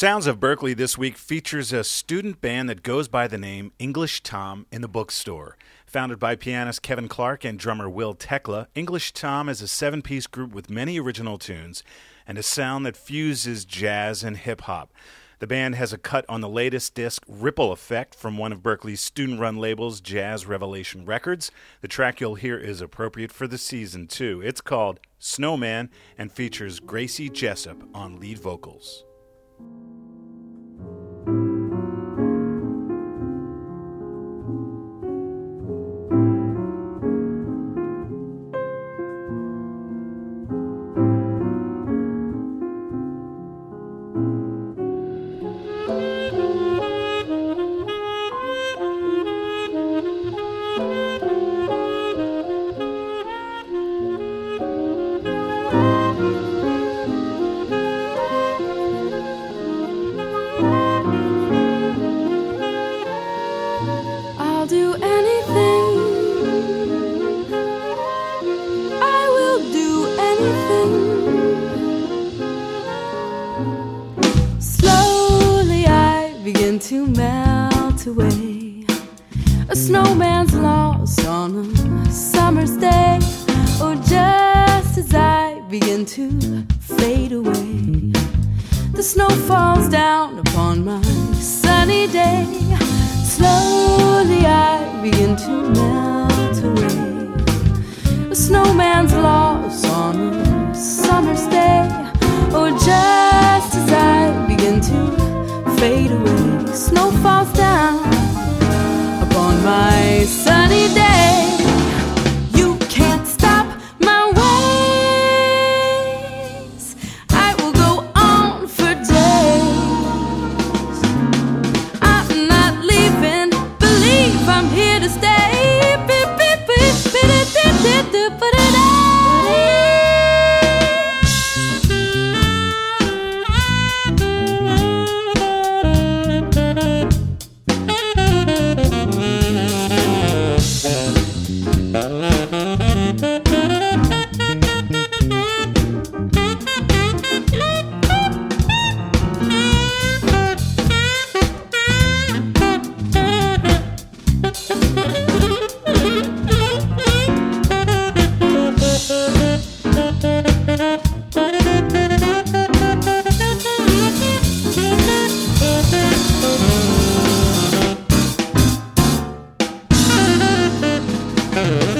Sounds of Berklee this week features a student band that goes by the name English Tom in the Bookstore. Founded by pianist Kevin Clark and drummer Wil Tecla, English Tom is a seven piece group with many original tunes and a sound that fuses jazz and hip hop. The band has a cut on the latest disc, Ripple Effect, from one of Berklee's student run labels, Jazz Revelation Records. The track you'll hear is appropriate for the season, too. It's called Snowman and features Gracie Jessop on lead vocals. do anything. I will do anything. Slowly I begin to melt away. A snowman's lost on a summer's day. Or oh, just as I begin to fade away, the snow falls down upon my sunny day slowly I begin to melt away. A snowman's lost on a summer's day. Or just as I begin to fade away, snow falls down upon my sunny day. Mm-hmm.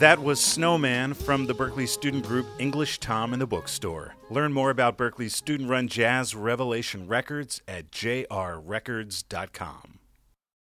That was Snowman from the Berklee student group English Tom in the Bookstore. Learn more about Berklee's student run jazz Revelation Records at jrrecords.com.